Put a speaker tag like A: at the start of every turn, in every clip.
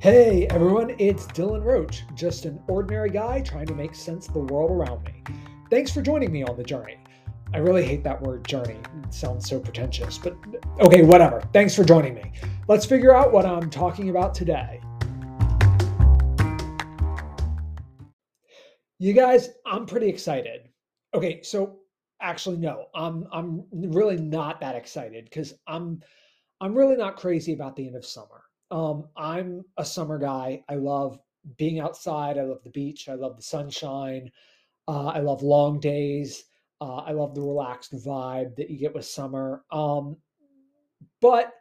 A: Hey everyone, it's Dylan Roach, just an ordinary guy trying to make sense of the world around me. Thanks for joining me on the journey. I really hate that word journey. It sounds so pretentious, but okay, whatever. Thanks for joining me. Let's figure out what I'm talking about today. You guys, I'm pretty excited. Okay, so actually no, I'm I'm really not that excited cuz I'm I'm really not crazy about the end of summer. Um, I'm a summer guy. I love being outside. I love the beach. I love the sunshine. Uh, I love long days. Uh, I love the relaxed vibe that you get with summer. Um, but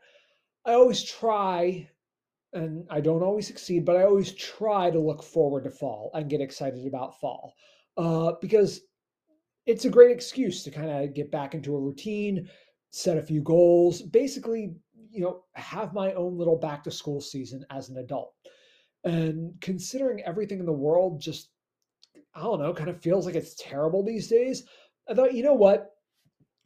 A: I always try, and I don't always succeed, but I always try to look forward to fall and get excited about fall uh, because it's a great excuse to kind of get back into a routine, set a few goals, basically you know, have my own little back to school season as an adult. And considering everything in the world just, I don't know, kind of feels like it's terrible these days, I thought, you know what?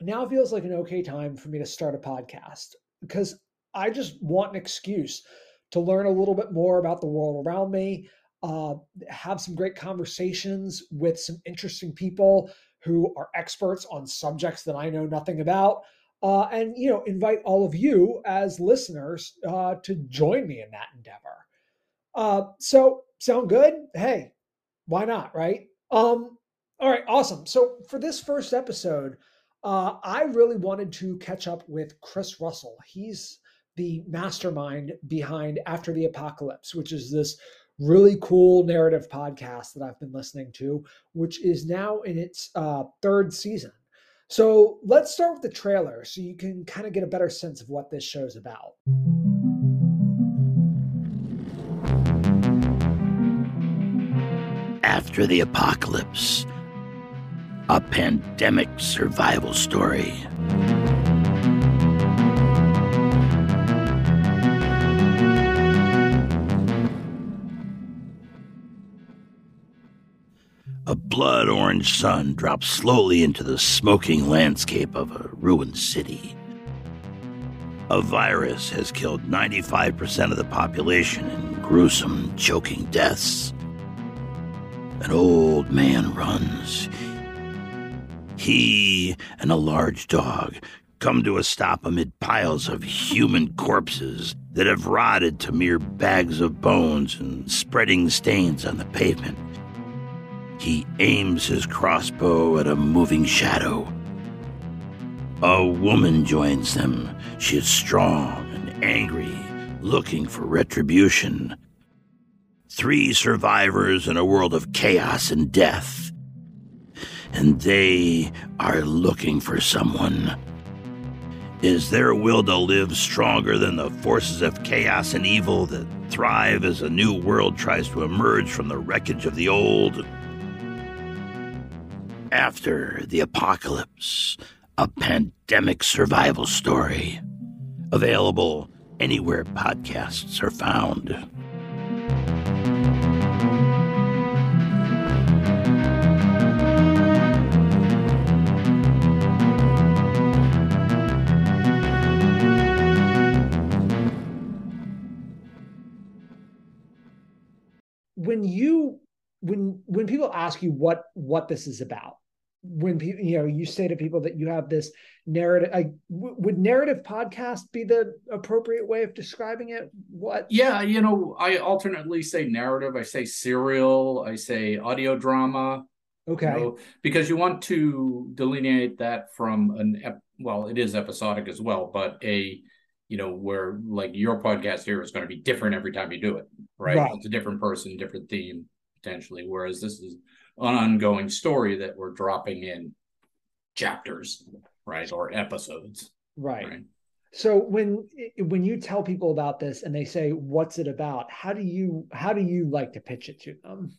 A: Now feels like an okay time for me to start a podcast because I just want an excuse to learn a little bit more about the world around me, uh, have some great conversations with some interesting people who are experts on subjects that I know nothing about uh, and you know invite all of you as listeners uh, to join me in that endeavor. Uh, so sound good? Hey, why not, right? Um, all right, awesome. So for this first episode, uh, I really wanted to catch up with Chris Russell. He's the mastermind behind After the Apocalypse, which is this really cool narrative podcast that I've been listening to, which is now in its uh, third season. So let's start with the trailer so you can kind of get a better sense of what this show's about.
B: After the apocalypse, a pandemic survival story. Blood orange sun drops slowly into the smoking landscape of a ruined city. A virus has killed 95% of the population in gruesome, choking deaths. An old man runs. He and a large dog come to a stop amid piles of human corpses that have rotted to mere bags of bones and spreading stains on the pavement. He aims his crossbow at a moving shadow. A woman joins them. She is strong and angry, looking for retribution. Three survivors in a world of chaos and death. And they are looking for someone. Is their will to live stronger than the forces of chaos and evil that thrive as a new world tries to emerge from the wreckage of the old? After the Apocalypse, a pandemic survival story. Available anywhere podcasts are found.
A: When you when when people ask you what what this is about when people you know you say to people that you have this narrative I, w- would narrative podcast be the appropriate way of describing it? What?
C: Yeah you know i alternately say narrative i say serial i say audio drama
A: okay.
C: you know, because you want to delineate that from an ep- well it is episodic as well but a you know where like your podcast here is going to be different every time you do it right, right. it's a different person different theme potentially whereas this is an ongoing story that we're dropping in chapters, right, or episodes.
A: Right. right. So when when you tell people about this and they say what's it about, how do you how do you like to pitch it to them?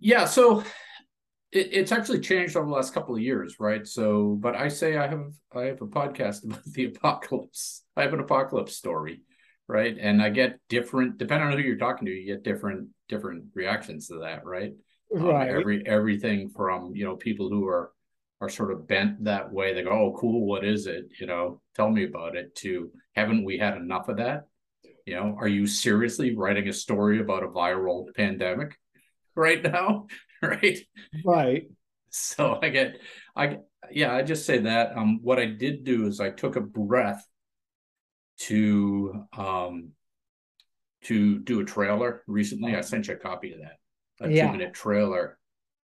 C: Yeah, so it, it's actually changed over the last couple of years, right? So, but I say I have I have a podcast about the apocalypse. I have an apocalypse story, right? And I get different depending on who you're talking to, you get different different reactions to that, right?
A: Um, right.
C: Um, every everything from you know people who are are sort of bent that way. They go, "Oh, cool. What is it? You know, tell me about it." To haven't we had enough of that? You know, are you seriously writing a story about a viral pandemic right now? right.
A: Right.
C: So I get, I yeah, I just say that. Um, what I did do is I took a breath to um to do a trailer recently. I sent you a copy of that, a yeah. two minute trailer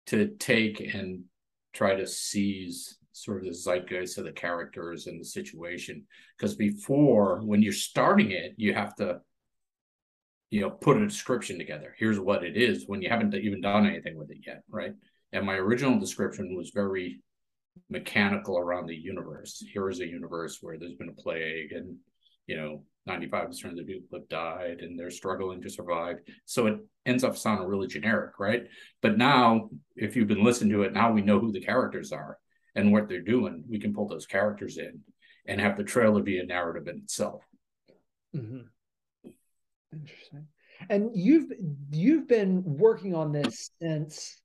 C: to take and try to seize sort of the zeitgeist of the characters and the situation. Because before, when you're starting it, you have to, you know, put a description together. Here's what it is when you haven't even done anything with it yet, right? And my original description was very mechanical around the universe. Here is a universe where there's been a plague and, you know, 95% of the people have died and they're struggling to survive. So it ends up sounding really generic, right? But now, if you've been listening to it, now we know who the characters are and what they're doing. We can pull those characters in and have the trailer be a narrative in itself.
A: Mm-hmm. Interesting. And you've you've been working on this since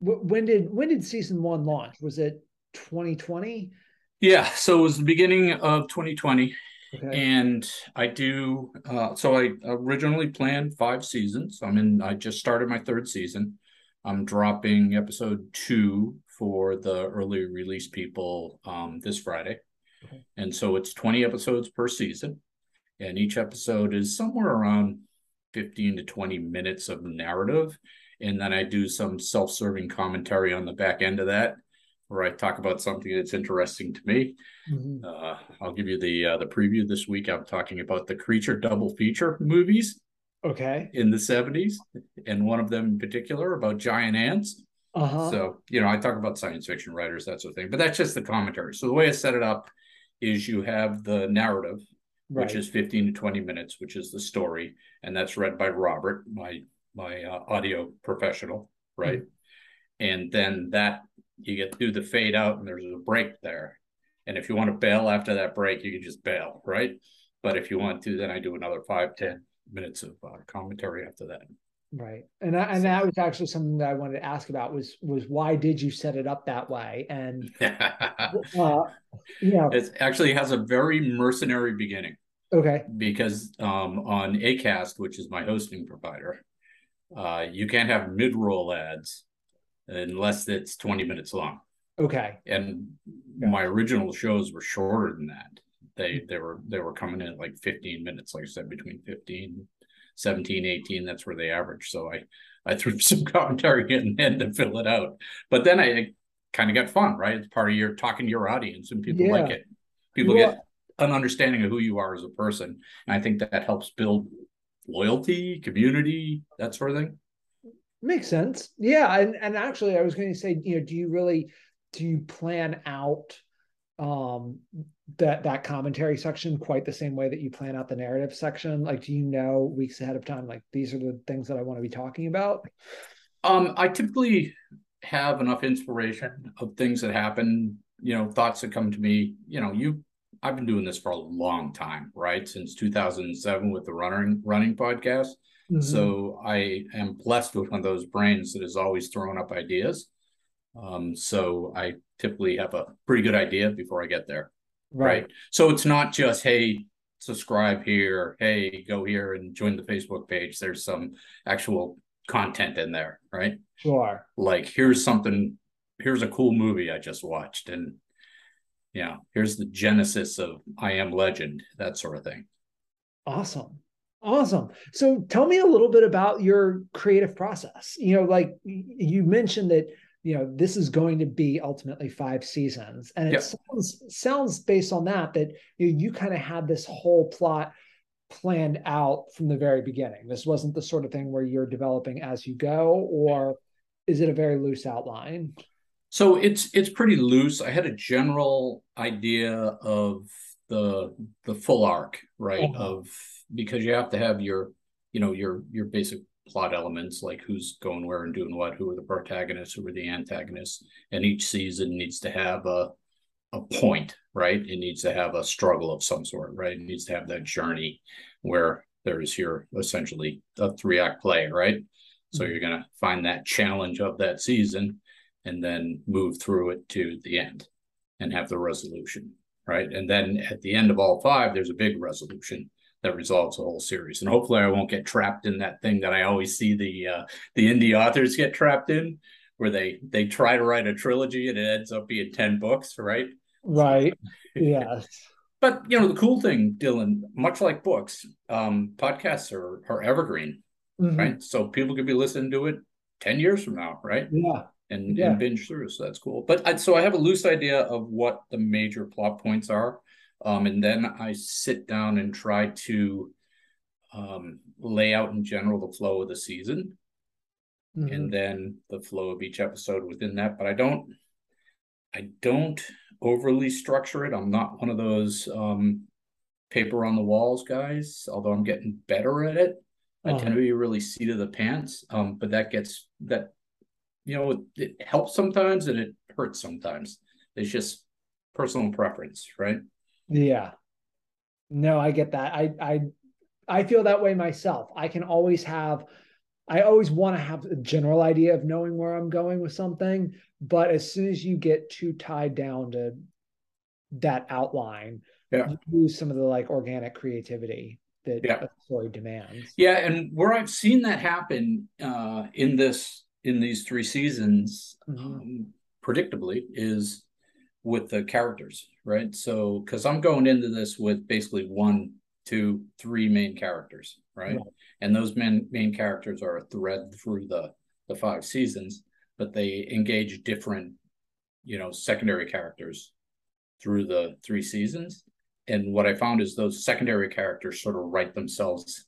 A: when did when did season one launch? Was it 2020?
C: Yeah, so it was the beginning of 2020. Okay. And I do uh, so I originally planned five seasons. I'm in I just started my third season. I'm dropping episode two for the early release people um, this Friday. Okay. And so it's 20 episodes per season. And each episode is somewhere around 15 to 20 minutes of narrative. And then I do some self serving commentary on the back end of that where I talk about something that's interesting to me. Mm-hmm. Uh, I'll give you the uh, the preview this week. I'm talking about the creature double feature movies.
A: Okay.
C: In the 70s, and one of them in particular about giant ants. Uh-huh. So you know, I talk about science fiction writers, that sort of thing. But that's just the commentary. So the way I set it up is you have the narrative, right. which is 15 to 20 minutes, which is the story, and that's read by Robert, my my uh, audio professional, right? Mm-hmm. And then that you get through the fade out and there's a break there. And if you want to bail after that break, you can just bail, right? But if you want to, then I do another five, ten minutes of uh, commentary after that.
A: Right, and I, and that was actually something that I wanted to ask about was was why did you set it up that way? And uh,
C: you know, it actually has a very mercenary beginning.
A: Okay,
C: because um, on Acast, which is my hosting provider, uh, you can't have mid roll ads unless it's 20 minutes long.
A: Okay.
C: And yeah. my original shows were shorter than that. They hmm. they were they were coming in like 15 minutes, like I said, between 15, 17, 18. That's where they average. So I I threw some commentary in and to fill it out. But then I kind of got fun, right? It's part of your talking to your audience and people yeah. like it. People well, get an understanding of who you are as a person. And I think that helps build loyalty, community, that sort of thing.
A: Makes sense. Yeah, and and actually, I was going to say, you know, do you really do you plan out um that that commentary section quite the same way that you plan out the narrative section? Like, do you know weeks ahead of time, like these are the things that I want to be talking about?
C: Um, I typically have enough inspiration of things that happen, you know, thoughts that come to me. You know, you I've been doing this for a long time, right? Since 2007 with the running running podcast. Mm-hmm. So I am blessed with one of those brains that is always throwing up ideas. Um, so I typically have a pretty good idea before I get there. Right. right. So it's not just, hey, subscribe here, hey, go here and join the Facebook page. There's some actual content in there, right?
A: Sure.
C: Like here's something, here's a cool movie I just watched. And yeah, here's the genesis of I Am Legend, that sort of thing.
A: Awesome. Awesome. So tell me a little bit about your creative process. You know, like you mentioned that, you know, this is going to be ultimately five seasons. And it yep. sounds sounds based on that that you, you kind of had this whole plot planned out from the very beginning. This wasn't the sort of thing where you're developing as you go, or is it a very loose outline?
C: So it's it's pretty loose. I had a general idea of the the full arc, right? Uh-huh. Of because you have to have your you know your your basic plot elements like who's going where and doing what, who are the protagonists, who are the antagonists, and each season needs to have a a point, right? It needs to have a struggle of some sort, right? It needs to have that journey where there is here essentially a three act play, right? So mm-hmm. you're going to find that challenge of that season and then move through it to the end and have the resolution, right? And then at the end of all five, there's a big resolution that resolves the whole series. And hopefully, I won't get trapped in that thing that I always see the uh, the indie authors get trapped in, where they they try to write a trilogy and it ends up being ten books, right?
A: Right. yes.
C: But you know the cool thing, Dylan, much like books, um, podcasts are are evergreen, mm-hmm. right? So people could be listening to it ten years from now, right?
A: Yeah.
C: And,
A: yeah.
C: and binge through, so that's cool. But I, so I have a loose idea of what the major plot points are, um, and then I sit down and try to um, lay out in general the flow of the season, mm-hmm. and then the flow of each episode within that. But I don't, I don't overly structure it. I'm not one of those um, paper on the walls guys, although I'm getting better at it. I uh-huh. tend to be really seat of the pants. Um, but that gets that, you know, it helps sometimes and it hurts sometimes. It's just personal preference, right?
A: Yeah. No, I get that. I I I feel that way myself. I can always have I always want to have a general idea of knowing where I'm going with something, but as soon as you get too tied down to that outline,
C: yeah.
A: you lose some of the like organic creativity that yeah. story demands.
C: Yeah, and where I've seen that happen uh, in this in these three seasons, mm-hmm. um, predictably, is with the characters, right? So, because I'm going into this with basically one, two, three main characters, right? right. And those main main characters are a thread through the the five seasons, but they engage different, you know, secondary characters through the three seasons. And what I found is those secondary characters sort of write themselves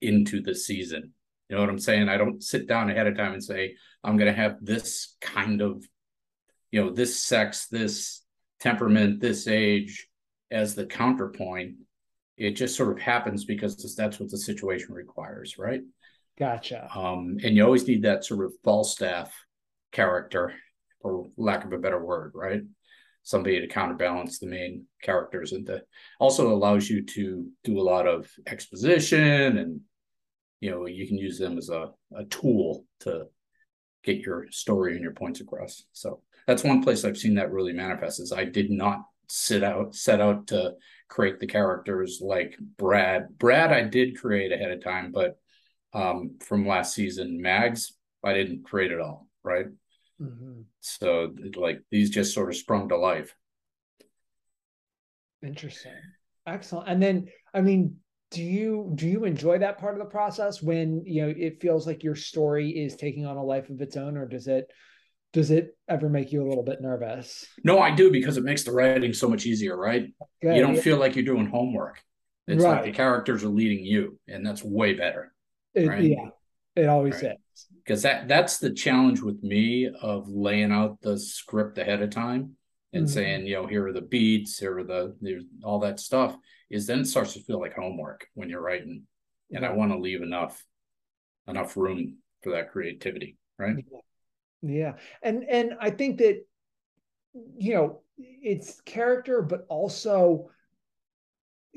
C: into the season. You know what I'm saying? I don't sit down ahead of time and say, I'm going to have this kind of, you know, this sex, this temperament, this age as the counterpoint. It just sort of happens because that's what the situation requires, right?
A: Gotcha.
C: Um, and you always need that sort of Falstaff character, for lack of a better word, right? somebody to counterbalance the main characters and that also allows you to do a lot of exposition and you know you can use them as a, a tool to get your story and your points across so that's one place i've seen that really manifest is i did not sit out set out to create the characters like brad brad i did create ahead of time but um, from last season mags i didn't create at all right Mm-hmm. So like these just sort of sprung to life.
A: Interesting. Excellent. And then I mean, do you do you enjoy that part of the process when you know it feels like your story is taking on a life of its own, or does it does it ever make you a little bit nervous?
C: No, I do because it makes the writing so much easier, right? Good. You don't yeah. feel like you're doing homework. It's right. like the characters are leading you, and that's way better.
A: It, right? Yeah, it always right. is.
C: Because that that's the challenge with me of laying out the script ahead of time and mm-hmm. saying, you know, here are the beats, here are the there's all that stuff. Is then starts to feel like homework when you're writing, and I want to leave enough enough room for that creativity, right?
A: Yeah, and and I think that you know it's character, but also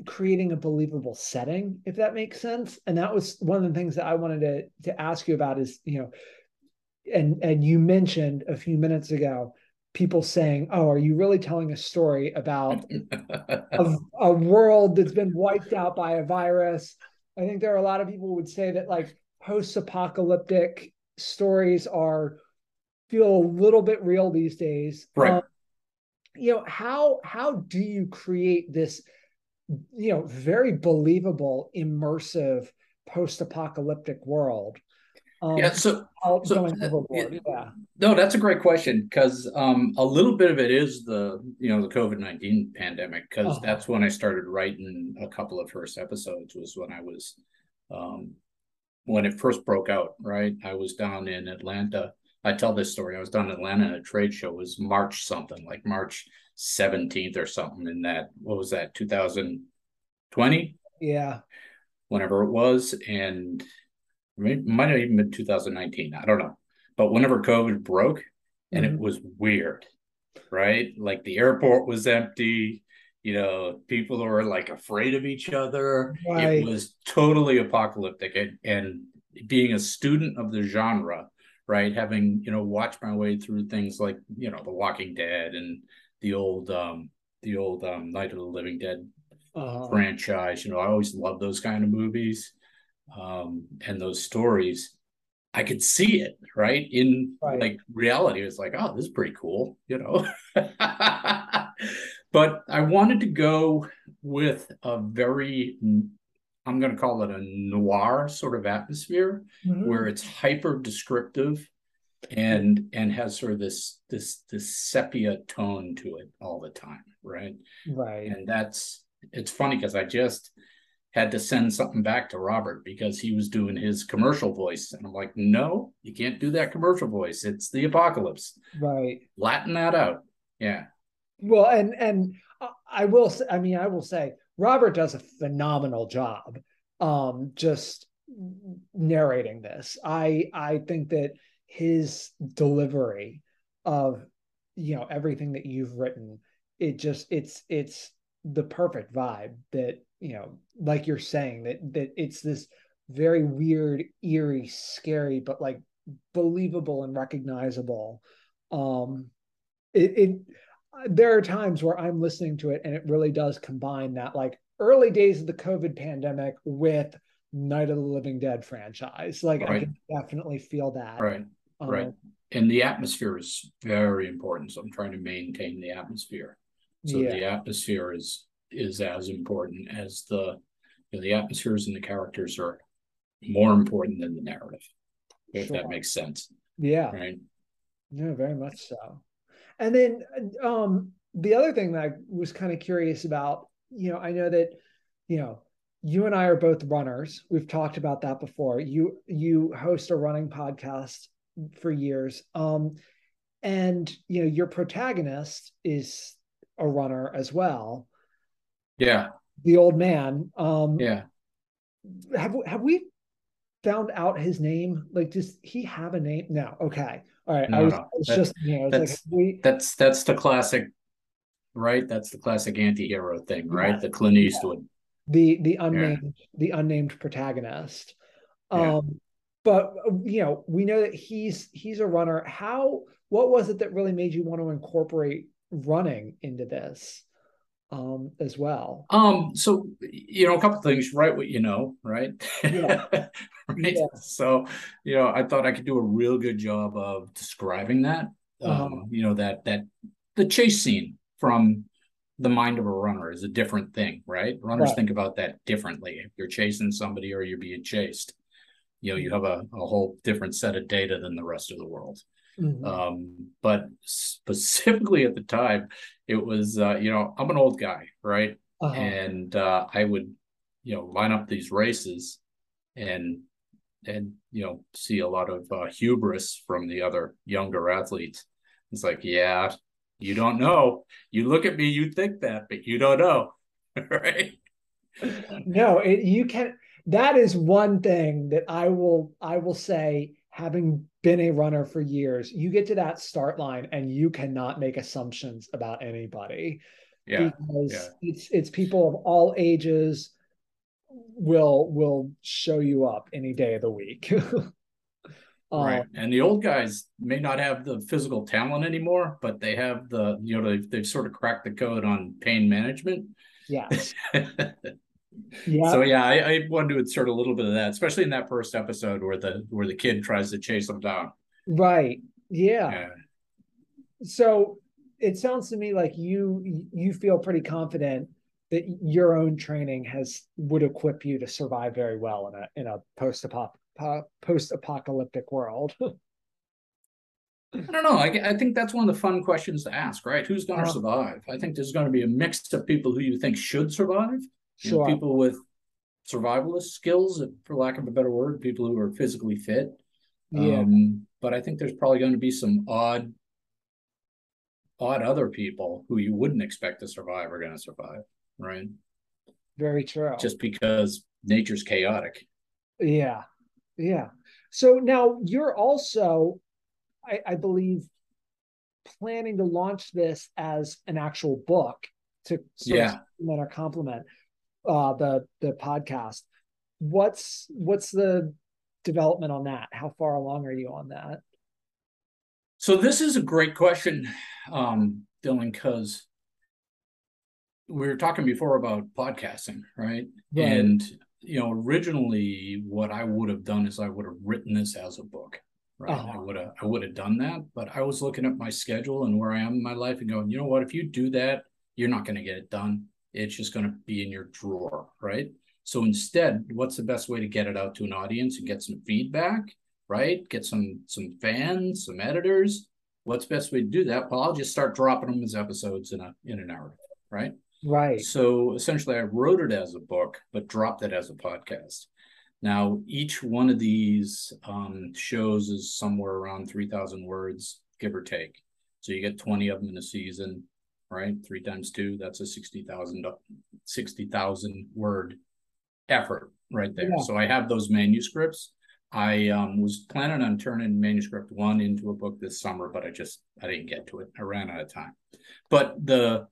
A: creating a believable setting, if that makes sense. And that was one of the things that I wanted to to ask you about is, you know, and and you mentioned a few minutes ago people saying, "Oh, are you really telling a story about a, a world that's been wiped out by a virus?" I think there are a lot of people who would say that like post-apocalyptic stories are feel a little bit real these days.
C: Right. Um,
A: you know how how do you create this you know very believable immersive post-apocalyptic world
C: um, yeah so, so it, yeah. no that's a great question because um, a little bit of it is the you know the covid-19 pandemic because uh-huh. that's when i started writing a couple of first episodes was when i was um, when it first broke out right? I was down in atlanta. I tell this story i was down in atlanta at a trade show it was march something like march 17th or something in that what was that 2020
A: yeah.
C: Whenever it was and it might have even been 2019 i don't know but whenever covid broke and mm-hmm. it was weird right like the airport was empty you know people were like afraid of each other right. it was totally apocalyptic and, and being a student of the genre right having you know watched my way through things like you know the walking dead and the old um the old um Night of the Living Dead uh-huh. franchise. You know, I always love those kind of movies um, and those stories. I could see it right in right. like reality. It's like, oh, this is pretty cool, you know. but I wanted to go with a very, I'm going to call it a noir sort of atmosphere, mm-hmm. where it's hyper descriptive and and has sort of this this this sepia tone to it all the time right
A: right
C: and that's it's funny because i just had to send something back to robert because he was doing his commercial voice. And i'm like no you can't do that commercial voice. It's the apocalypse.
A: Right.
C: Latin that out. Yeah.
A: Well and and i will say i mean i will say robert does a phenomenal job um just narrating this. I i think that his delivery of you know everything that you've written it just it's it's the perfect vibe that you know like you're saying that that it's this very weird eerie scary but like believable and recognizable um it, it there are times where i'm listening to it and it really does combine that like early days of the covid pandemic with night of the living dead franchise like right. i can definitely feel that
C: right right. Um, and the atmosphere is very important. So I'm trying to maintain the atmosphere. So yeah. the atmosphere is is as important as the you know, the atmospheres and the characters are more important than the narrative, if sure. that makes sense.
A: Yeah.
C: Right.
A: Yeah, very much so. And then um the other thing that I was kind of curious about, you know, I know that, you know, you and I are both runners. We've talked about that before. You you host a running podcast for years. Um, and you know, your protagonist is a runner as well.
C: Yeah.
A: The old man. Um,
C: yeah.
A: Have have we found out his name? Like, does he have a name? No. Okay. All right. No, I was, no. I was just you know,
C: that's, like, we... that's that's the classic, right? That's the classic anti-hero thing, right? Yeah. The Clint Eastwood. Yeah.
A: The the unnamed yeah. the unnamed protagonist. Um, but you know we know that he's he's a runner how what was it that really made you want to incorporate running into this um as well
C: um so you know a couple things write what you know right yeah. right yeah. so you know i thought i could do a real good job of describing that uh-huh. um you know that that the chase scene from the mind of a runner is a different thing right runners right. think about that differently if you're chasing somebody or you're being chased you know you have a, a whole different set of data than the rest of the world mm-hmm. um, but specifically at the time it was uh, you know i'm an old guy right uh-huh. and uh, i would you know line up these races and and you know see a lot of uh, hubris from the other younger athletes it's like yeah you don't know you look at me you think that but you don't know right
A: no it, you can't. that is one thing that I will I will say having been a runner for years, you get to that start line and you cannot make assumptions about anybody.
C: Yeah.
A: Because yeah. it's it's people of all ages will will show you up any day of the week.
C: right. Um, and the old guys may not have the physical talent anymore, but they have the, you know, they've, they've sort of cracked the code on pain management.
A: Yes.
C: yeah. So yeah, I, I wanted to insert a little bit of that, especially in that first episode where the where the kid tries to chase them down.
A: Right. Yeah. yeah. So it sounds to me like you you feel pretty confident that your own training has would equip you to survive very well in a in a post post apocalyptic world.
C: I don't know. I, I think that's one of the fun questions to ask, right? Who's going to uh, survive? I think there's going to be a mix of people who you think should survive, Sure. You know, people with survivalist skills, for lack of a better word, people who are physically fit. Yeah. Um, but I think there's probably going to be some odd, odd other people who you wouldn't expect to survive are going to survive, right?
A: Very true.
C: Just because nature's chaotic.
A: Yeah. Yeah. So now you're also, I, I believe, planning to launch this as an actual book to sort yeah. of supplement or complement uh, the the podcast. What's what's the development on that? How far along are you on that?
C: So this is a great question, um, Dylan, because we were talking before about podcasting, right? right? And you know, originally what I would have done is I would have written this as a book. Right. Uh-huh. I would have I would have done that. But I was looking at my schedule and where I am in my life and going, you know what, if you do that, you're not going to get it done. It's just going to be in your drawer, right? So instead, what's the best way to get it out to an audience and get some feedback, right? Get some some fans, some editors. What's best way to do that? Well, I'll just start dropping them as episodes in a in a narrative, right?
A: Right.
C: So essentially, I wrote it as a book, but dropped it as a podcast. Now, each one of these um, shows is somewhere around 3,000 words, give or take. So you get 20 of them in a season, right? Three times two, that's a 60,000 60, word effort right there. Yeah. So I have those manuscripts. I um, was planning on turning manuscript one into a book this summer, but I just I didn't get to it. I ran out of time. But the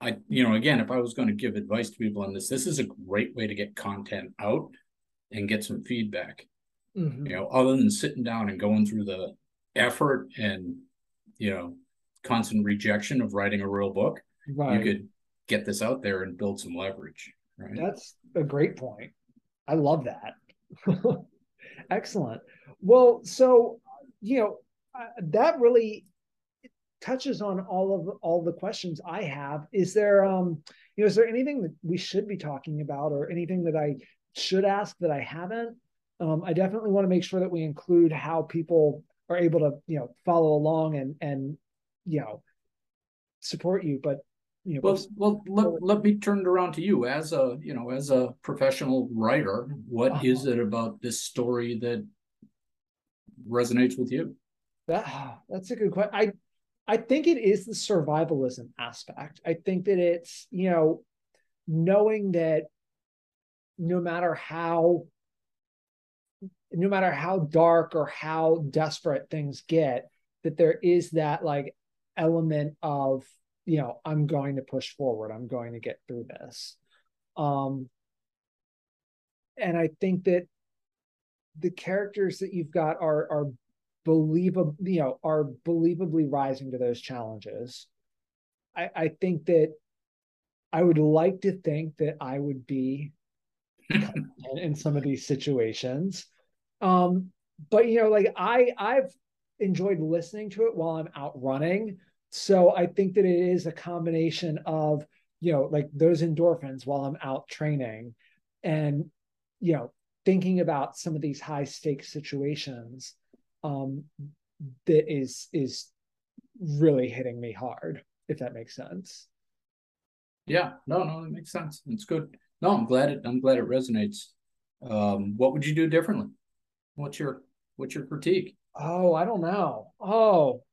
C: I, you know, again, if I was going to give advice to people on this, this is a great way to get content out and get some feedback. Mm-hmm. You know, other than sitting down and going through the effort and, you know, constant rejection of writing a real book, right. you could get this out there and build some leverage. Right.
A: That's a great point. I love that. Excellent. Well, so, you know, uh, that really touches on all of all the questions I have. Is there um you know is there anything that we should be talking about or anything that I should ask that I haven't? Um, I definitely want to make sure that we include how people are able to you know follow along and and you know support you. But you know,
C: well, well, let, let me turn it around to you as a you know as a professional writer. What uh-huh. is it about this story that resonates with you?
A: That that's a good question. I I think it is the survivalism aspect. I think that it's, you know, knowing that no matter how no matter how dark or how desperate things get, that there is that like element of, you know, I'm going to push forward. I'm going to get through this. Um and I think that the characters that you've got are are believable, you know, are believably rising to those challenges. I, I think that I would like to think that I would be in some of these situations. Um, but you know, like I I've enjoyed listening to it while I'm out running. So I think that it is a combination of, you know, like those endorphins while I'm out training and, you know, thinking about some of these high stakes situations um, that is is really hitting me hard, if that makes sense.
C: Yeah, no, no, that makes sense. It's good. No, I'm glad it. I'm glad it resonates. Um, what would you do differently? What's your What's your critique?
A: Oh, I don't know. Oh,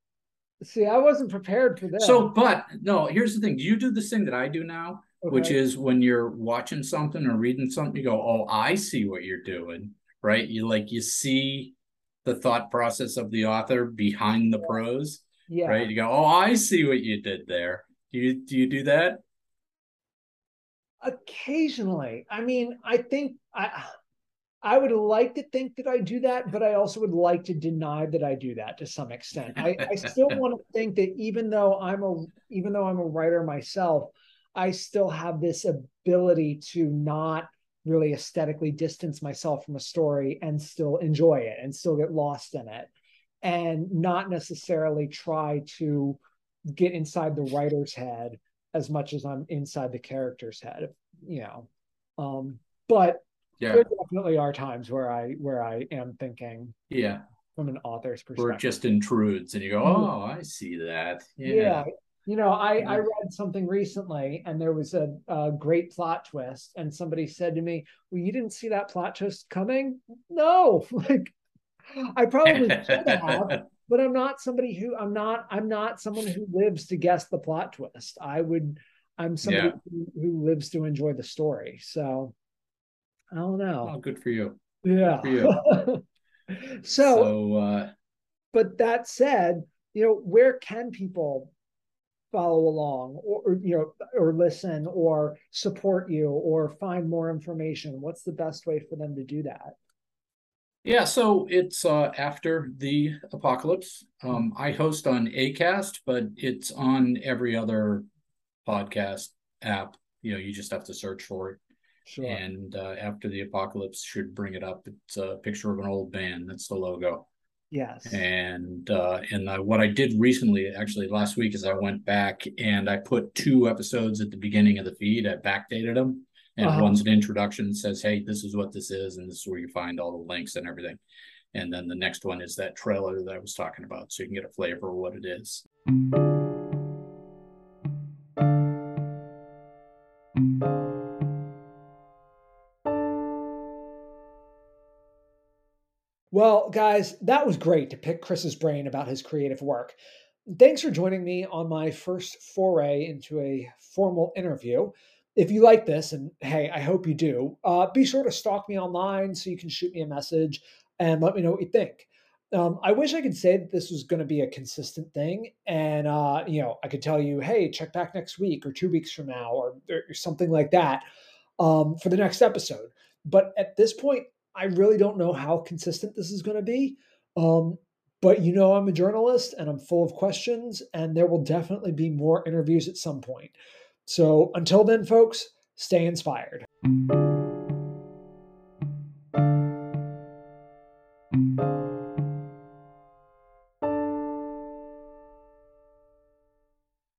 A: see, I wasn't prepared for that.
C: So, but no, here's the thing. Do you do this thing that I do now, okay. which is when you're watching something or reading something, you go, "Oh, I see what you're doing." Right? You like you see the thought process of the author behind the prose. Yeah. Right. You go, oh, I see what you did there. Do you do you do that?
A: Occasionally. I mean, I think I I would like to think that I do that, but I also would like to deny that I do that to some extent. I, I still want to think that even though I'm a even though I'm a writer myself, I still have this ability to not really aesthetically distance myself from a story and still enjoy it and still get lost in it and not necessarily try to get inside the writer's head as much as I'm inside the character's head, you know. Um, but yeah. there definitely are times where I where I am thinking,
C: yeah,
A: from an author's perspective, or
C: it just intrudes, and you go, mm-hmm. oh, I see that.
A: Yeah, yeah you know, I, I read something recently and there was a, a, great plot twist, and somebody said to me, Well, you didn't see that plot twist coming? No, like I probably should have, but I'm not somebody who I'm not, I'm not someone who lives to guess the plot twist. I would, I'm somebody yeah. who, who, lives to enjoy the story. So I don't know.
C: Oh, good for you.
A: Yeah. For you. so, so uh... but that said, you know, where can people follow along or, or, you know or listen or support you or find more information what's the best way for them to do that
C: yeah so it's uh, after the apocalypse um, i host on acast but it's on every other podcast app. You know, you just have to search for it.
A: Sure.
C: And uh, after the apocalypse should bring it up. It's a picture of an old band. That's the logo.
A: Yes.
C: And uh, and uh, what I did recently, actually last week, is I went back and I put two episodes at the beginning of the feed. I backdated them, and uh-huh. one's an introduction says, "Hey, this is what this is, and this is where you find all the links and everything." And then the next one is that trailer that I was talking about, so you can get a flavor of what it is.
A: Well, guys, that was great to pick Chris's brain about his creative work. Thanks for joining me on my first foray into a formal interview. If you like this, and hey, I hope you do, uh, be sure to stalk me online so you can shoot me a message and let me know what you think. Um, I wish I could say that this was going to be a consistent thing, and uh, you know, I could tell you, hey, check back next week or two weeks from now, or, or something like that um, for the next episode. But at this point, I really don't know how consistent this is going to be. Um, but you know, I'm a journalist and I'm full of questions, and there will definitely be more interviews at some point. So until then, folks, stay inspired.